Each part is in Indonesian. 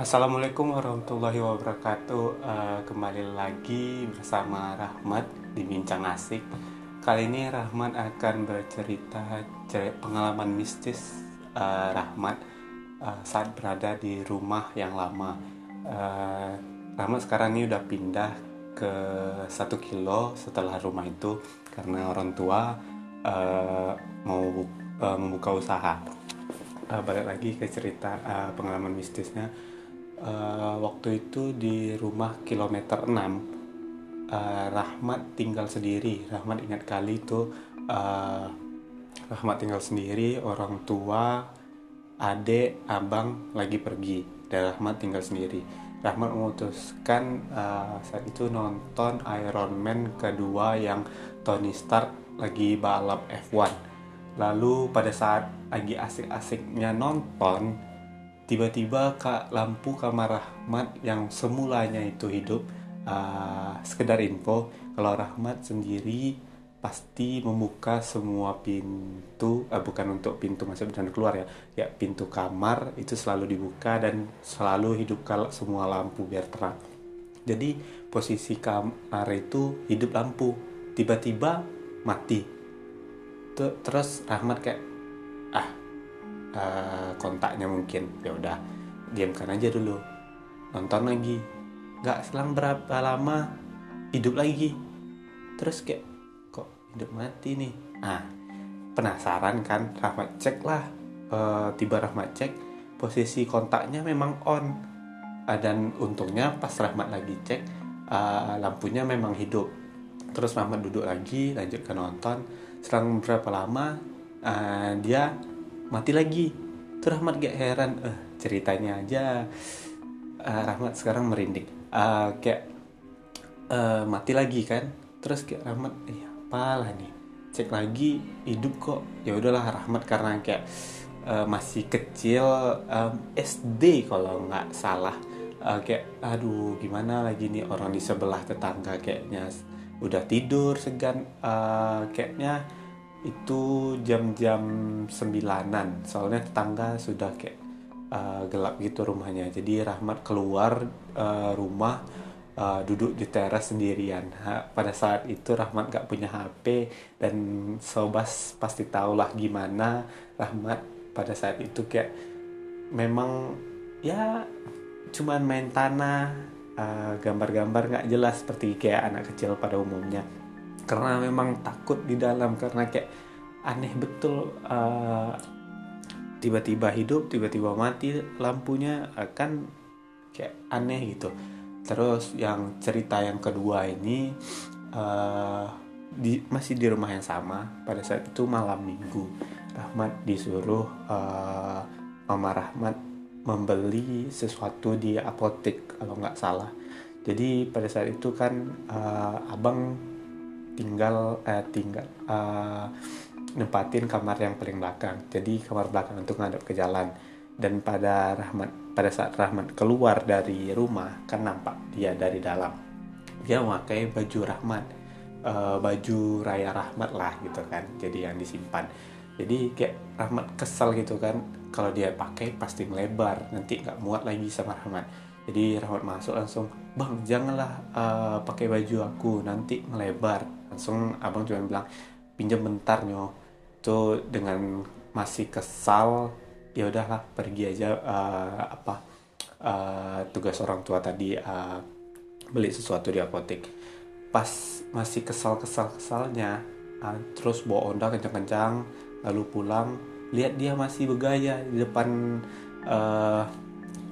Assalamualaikum warahmatullahi wabarakatuh. Uh, kembali lagi bersama Rahmat di Bincang Asik. Kali ini Rahmat akan bercerita pengalaman mistis uh, Rahmat uh, saat berada di rumah yang lama. Uh, Rahmat sekarang ini udah pindah ke satu kilo setelah rumah itu karena orang tua uh, mau uh, membuka usaha. Uh, balik lagi ke cerita uh, pengalaman mistisnya uh, waktu itu di rumah kilometer 6 uh, Rahmat tinggal sendiri. Rahmat ingat kali itu uh, Rahmat tinggal sendiri orang tua adik abang lagi pergi. Dan Rahmat tinggal sendiri. Rahmat memutuskan uh, saat itu nonton Iron Man kedua yang Tony Stark lagi balap F1 lalu pada saat lagi asik-asiknya nonton tiba-tiba kak lampu kamar Rahmat yang semulanya itu hidup uh, sekedar info kalau Rahmat sendiri pasti membuka semua pintu uh, bukan untuk pintu masuk dan keluar ya ya pintu kamar itu selalu dibuka dan selalu hidup kalau semua lampu biar terang. Jadi posisi kamar itu hidup lampu tiba-tiba mati. Terus Rahmat kayak ah uh, kontaknya mungkin. Ya udah diamkan aja dulu. Nonton lagi. Nggak selang berapa lama hidup lagi. Terus kayak kok hidup mati nih? Ah penasaran kan Rahmat cek lah. Uh, tiba Rahmat cek posisi kontaknya memang on. Dan untungnya pas Rahmat lagi cek uh, lampunya memang hidup. Terus Rahmat duduk lagi lanjut ke nonton. Selang berapa lama uh, dia mati lagi. Tuh Rahmat gak heran. Eh ceritanya aja. Uh, Rahmat sekarang merinding. Uh, kayak uh, mati lagi kan? Terus kayak Rahmat eh apalah nih? Cek lagi hidup kok. Ya udahlah Rahmat karena kayak uh, masih kecil um, SD kalau nggak salah. Uh, kayak aduh gimana lagi nih orang di sebelah tetangga kayaknya udah tidur segan. Uh, kayaknya itu jam-jam sembilanan. Soalnya tetangga sudah kayak uh, gelap gitu rumahnya. Jadi Rahmat keluar uh, rumah uh, duduk di teras sendirian. Ha, pada saat itu Rahmat gak punya HP dan Sobas pasti lah gimana Rahmat pada saat itu kayak memang ya cuman main tanah gambar-gambar uh, nggak jelas seperti kayak anak kecil pada umumnya karena memang takut di dalam karena kayak aneh betul tiba tiba-tiba hidup tiba-tiba mati lampunya akan kayak aneh gitu. Terus yang cerita yang kedua ini uh, di, masih di rumah yang sama. Pada saat itu malam minggu Rahmat disuruh uh, Mama Rahmat membeli sesuatu di apotek kalau nggak salah. Jadi pada saat itu kan uh, abang tinggal eh, tinggal uh, nempatin kamar yang paling belakang. Jadi kamar belakang untuk ngadep ke jalan. Dan pada Rahmat pada saat Rahmat keluar dari rumah kan nampak dia dari dalam. Dia memakai baju Rahmat uh, baju raya Rahmat lah gitu kan jadi yang disimpan. Jadi kayak Rahmat kesel gitu kan kalau dia pakai pasti melebar nanti nggak muat lagi sama Rahmat jadi Rahmat masuk langsung bang janganlah uh, pakai baju aku nanti melebar. Langsung abang cuma bilang pinjam bentar nyo. Itu dengan masih kesal ya udahlah pergi aja uh, apa uh, tugas orang tua tadi uh, beli sesuatu di apotek. Pas masih kesal kesal kesalnya uh, terus bawa onda kencang-kencang lalu pulang lihat dia masih bergaya di depan uh,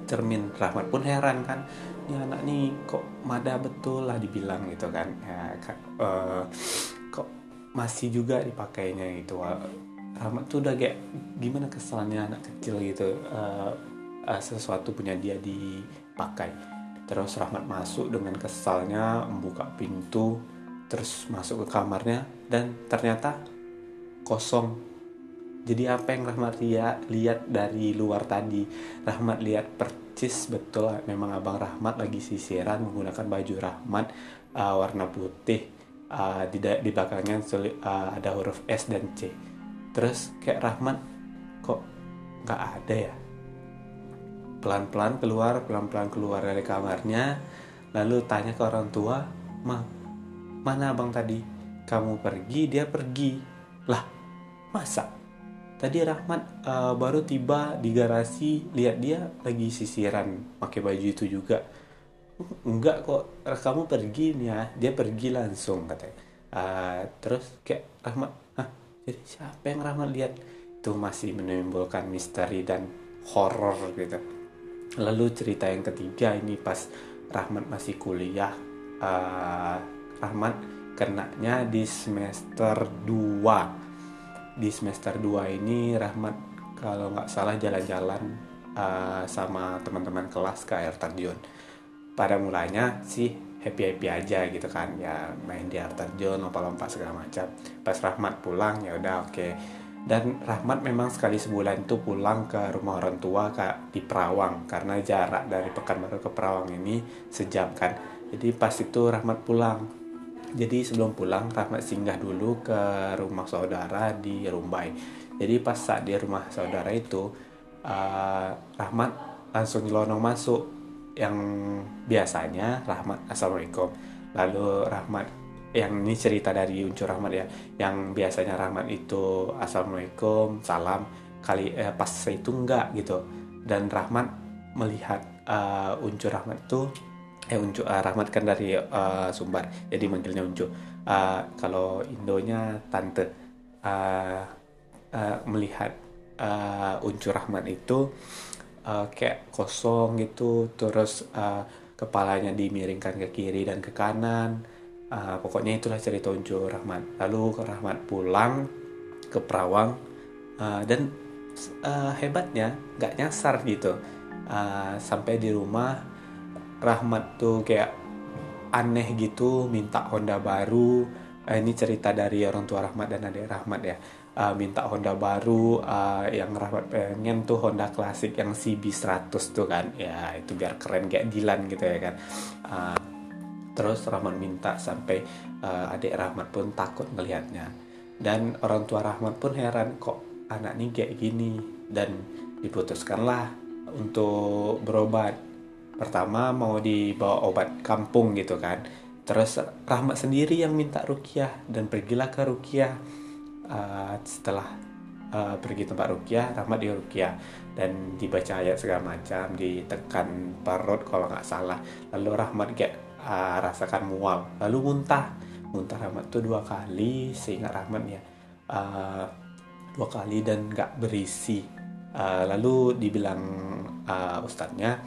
cermin Rahmat pun heran kan ini anak nih kok mada betul lah dibilang gitu kan. Ya uh, kok masih juga dipakainya gitu. Rahmat tuh udah kayak gimana kesalnya anak kecil gitu uh, uh, sesuatu punya dia dipakai. Terus Rahmat masuk dengan kesalnya membuka pintu terus masuk ke kamarnya dan ternyata kosong jadi apa yang Rahmat lihat lihat dari luar tadi? Rahmat lihat percis betul. Memang abang Rahmat lagi sisiran menggunakan baju Rahmat uh, warna putih uh, di di belakangnya uh, ada huruf S dan C. Terus kayak Rahmat kok nggak ada ya? Pelan-pelan keluar pelan-pelan keluar dari kamarnya lalu tanya ke orang tua ma mana abang tadi? Kamu pergi dia pergi. Lah masa tadi Rahmat uh, baru tiba di garasi lihat dia lagi sisiran pakai baju itu juga. Enggak kok kamu pergi nih ya. Dia pergi langsung katanya. Uh, terus kayak Rahmat ah jadi siapa yang Rahmat lihat? Itu masih menimbulkan misteri dan horor gitu. Lalu cerita yang ketiga ini pas Rahmat masih kuliah uh, Rahmat kenanya di semester 2 di semester 2 ini Rahmat kalau nggak salah jalan-jalan uh, sama teman-teman kelas ke air terjun. Pada mulanya sih happy happy aja gitu kan ya main di air terjun lompat-lompat segala macam. Pas Rahmat pulang ya udah oke. Okay dan Rahmat memang sekali sebulan itu pulang ke rumah orang tua kak di Perawang. Karena jarak dari Pekanbaru ke Perawang ini sejam kan. Jadi pas itu Rahmat pulang jadi sebelum pulang Rahmat singgah dulu ke rumah saudara di Rumbai. Jadi pas saat di rumah saudara itu uh, Rahmat langsung nyelonong masuk. Yang biasanya Rahmat Assalamualaikum. Lalu Rahmat yang ini cerita dari Uncur Rahmat ya yang biasanya Rahmat itu assalamualaikum salam. Kali eh, pas itu enggak gitu. Dan Rahmat melihat uh, Uncur Rahmat itu eh Uncur uh, Rahmat kan dari uh, Sumbar. Jadi manggilnya Uncur uh, kalau Indonya tante uh, uh, melihat uh, Uncur Rahmat itu uh, kayak kosong gitu terus uh, kepalanya dimiringkan ke kiri dan ke kanan. Uh, pokoknya itulah cerita Uncu Rahmat. Lalu Rahmat pulang ke Perawang uh, dan uh, hebatnya nggak nyasar gitu. Uh, sampai di rumah Rahmat tuh kayak aneh gitu minta Honda baru uh, ini cerita dari orang tua Rahmat dan adik Rahmat ya uh, minta Honda baru uh, yang Rahmat pengen tuh Honda klasik yang CB100 tuh kan ya itu biar keren kayak Dilan gitu ya kan uh, Terus Rahmat minta sampai uh, adik Rahmat pun takut melihatnya. Dan orang tua Rahmat pun heran kok anak ini kayak gini. Dan diputuskanlah untuk berobat. Pertama mau dibawa obat kampung gitu kan. Terus Rahmat sendiri yang minta rukiah dan pergilah ke rukiah. Uh, setelah uh, pergi tempat rukiah, Rahmat di rukiah dan dibaca ayat segala macam, ditekan perut kalau nggak salah. Lalu Rahmat kayak uh, rasakan mual lalu muntah muntah Rahmat tuh dua kali sehingga Rahmat ya uh, dua kali dan nggak berisi uh, lalu dibilang uh, ustadznya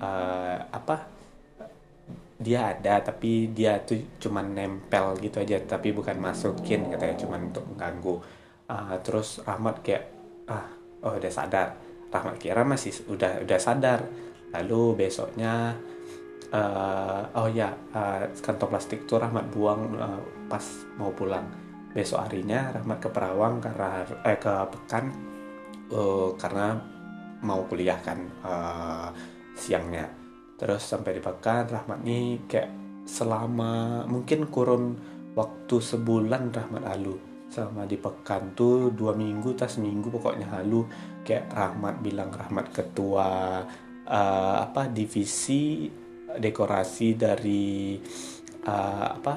uh, apa dia ada tapi dia tuh cuman nempel gitu aja tapi bukan masukin katanya cuman untuk mengganggu. Uh, terus Rahmat kayak ah oh udah sadar. Rahmat kira masih udah udah sadar. Lalu besoknya uh, oh ya uh, kantong plastik tuh Rahmat buang uh, pas mau pulang. Besok harinya Rahmat ke Perawang karena eh ke Pekan uh, karena mau kuliah kan uh, siangnya. Terus sampai di Pekan Rahmat nih kayak selama mungkin kurun waktu sebulan Rahmat lalu sama di Pekan tuh dua minggu tas minggu pokoknya halu kayak Rahmat bilang Rahmat ketua uh, apa divisi dekorasi dari uh, apa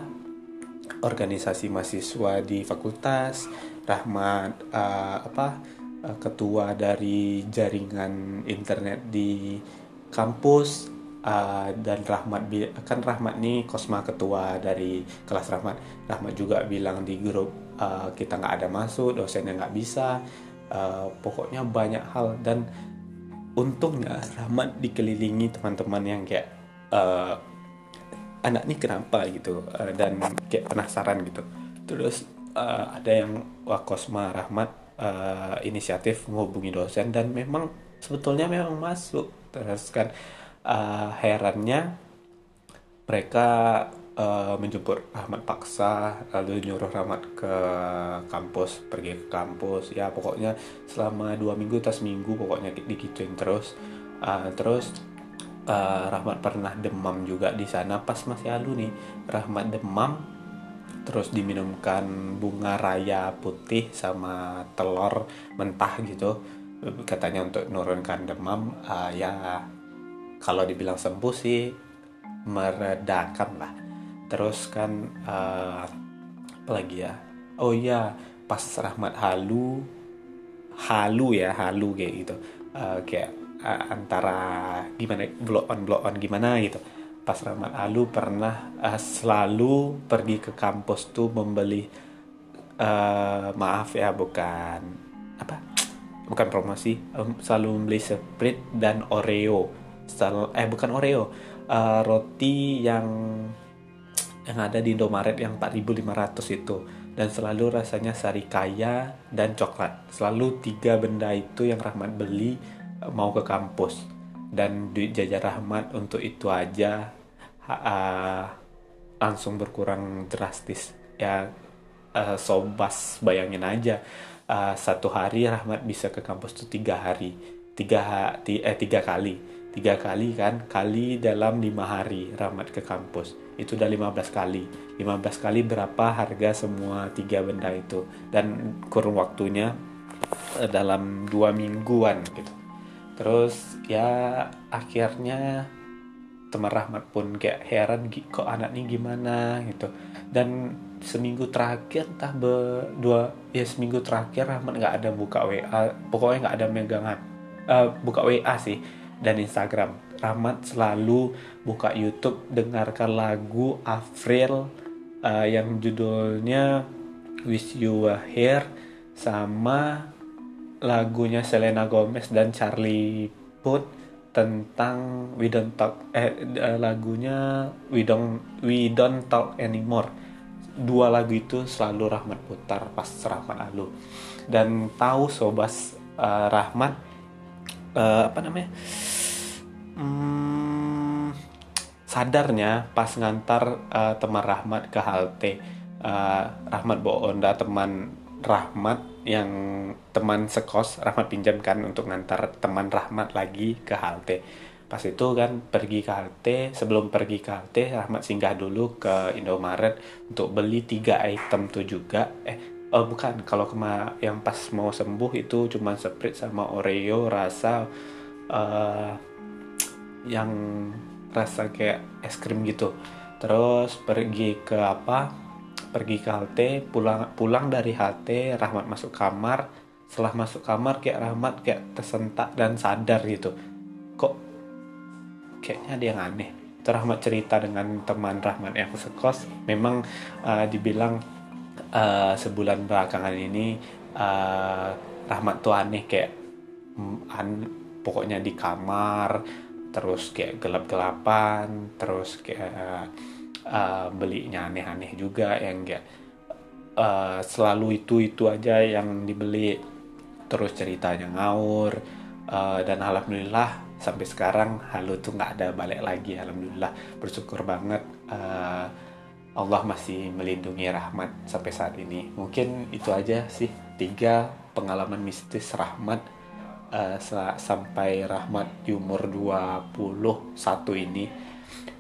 organisasi mahasiswa di fakultas. Rahmat uh, apa ketua dari jaringan internet di kampus uh, dan Rahmat kan Rahmat nih Kosma ketua dari kelas Rahmat. Rahmat juga bilang di grup uh, kita nggak ada masuk dosennya nggak bisa uh, pokoknya banyak hal. Dan untungnya Rahmat dikelilingi teman-teman yang kayak uh, anak ini kenapa gitu uh, dan kayak penasaran gitu. Terus uh, ada yang Wakosma Rahmat uh, inisiatif menghubungi dosen dan memang sebetulnya memang masuk. Terus kan uh, herannya mereka uh, menjemput Rahmat paksa lalu nyuruh Rahmat ke kampus pergi ke kampus. Ya pokoknya selama dua minggu tas minggu pokoknya digituin terus. Uh, terus uh, Rahmat pernah demam juga di sana. Pas masih halu nih Rahmat demam terus diminumkan bunga raya putih sama telur mentah gitu katanya untuk menurunkan demam uh, ya kalau dibilang sembuh sih meredakan lah. Terus kan uh, apa lagi ya? Oh iya pas Rahmat halu halu ya halu kayak gitu. Uh, kayak uh, antara gimana blow on blow on gimana gitu. Pas Rahmat halu pernah uh, selalu pergi ke kampus tuh membeli uh, maaf ya bukan apa bukan promosi um, selalu membeli Sprite dan Oreo selalu eh bukan Oreo uh, roti yang yang ada di Indomaret yang 4500 itu dan selalu rasanya sari kaya dan coklat. Selalu tiga benda itu yang Rahmat beli eh, mau ke kampus dan duit jajan Rahmat untuk itu aja uh, langsung berkurang drastis. Ya uh, sobas bayangin aja. Uh, satu hari Rahmat bisa ke kampus tuh tiga hari. Tiga eh tiga kali. Tiga kali kan kali dalam lima hari Rahmat ke kampus. Itu udah 15 kali. 15 kali berapa harga semua tiga benda itu. Dan kurun waktunya eh, dalam dua mingguan gitu. Terus ya akhirnya teman Rahmat pun kayak heran kok anak ini gimana? Gitu. Dan seminggu terakhir entah berdua ya seminggu terakhir Rahmat nggak ada buka WA pokoknya nggak ada megangan. Uh, buka WA sih dan Instagram. Rahmat selalu buka YouTube dengarkan lagu April uh, yang judulnya Wish You Were Here sama lagunya Selena Gomez dan Charlie Puth tentang We Don't Talk eh lagunya We Don't We Don't Talk Anymore dua lagu itu selalu Rahmat putar pas Rahmat Alu dan tahu sobas uh, Rahmat uh, apa namanya hmm, sadarnya pas ngantar uh, teman Rahmat ke halte. Uh, Rahmat bawa teman Rahmat yang teman sekos Rahmat pinjamkan untuk ngantar teman Rahmat lagi ke halte pas itu kan pergi ke halte sebelum pergi ke halte Rahmat singgah dulu ke Indomaret untuk beli tiga item tuh juga. Eh oh bukan. Kalau kema yang pas mau sembuh itu cuma Sprite sama Oreo rasa uh, yang rasa kayak es krim gitu. Terus pergi ke apa? Pergi ke halte pulang pulang dari halte Rahmat masuk kamar. Setelah masuk kamar kayak Rahmat kayak tersentak dan sadar gitu. Kok kayaknya ada yang aneh. Itu Rahmat cerita dengan teman Rahmat yang sekos. Memang uh, dibilang uh, sebulan belakangan ini uh, Rahmat tuh aneh kayak mm, an, pokoknya di kamar terus kayak gelap-gelapan terus kayak uh, belinya aneh-aneh juga yang kayak uh, selalu itu itu aja yang dibeli. Terus ceritanya ngawur uh, dan alhamdulillah sampai sekarang halu tuh nggak ada balik lagi alhamdulillah. Bersyukur banget uh, Allah masih melindungi rahmat sampai saat ini. Mungkin itu aja sih tiga pengalaman mistis rahmat uh, sampai Rahmat di umur 21 ini.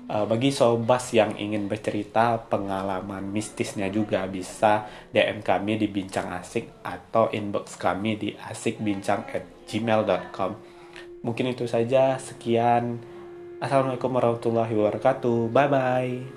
Uh, bagi sobas yang ingin bercerita pengalaman mistisnya juga bisa DM kami di bincang asik atau inbox kami di asikbincang at gmail.com mungkin itu saja. Sekian. Assalamualaikum warahmatullahi wabarakatuh. Bye bye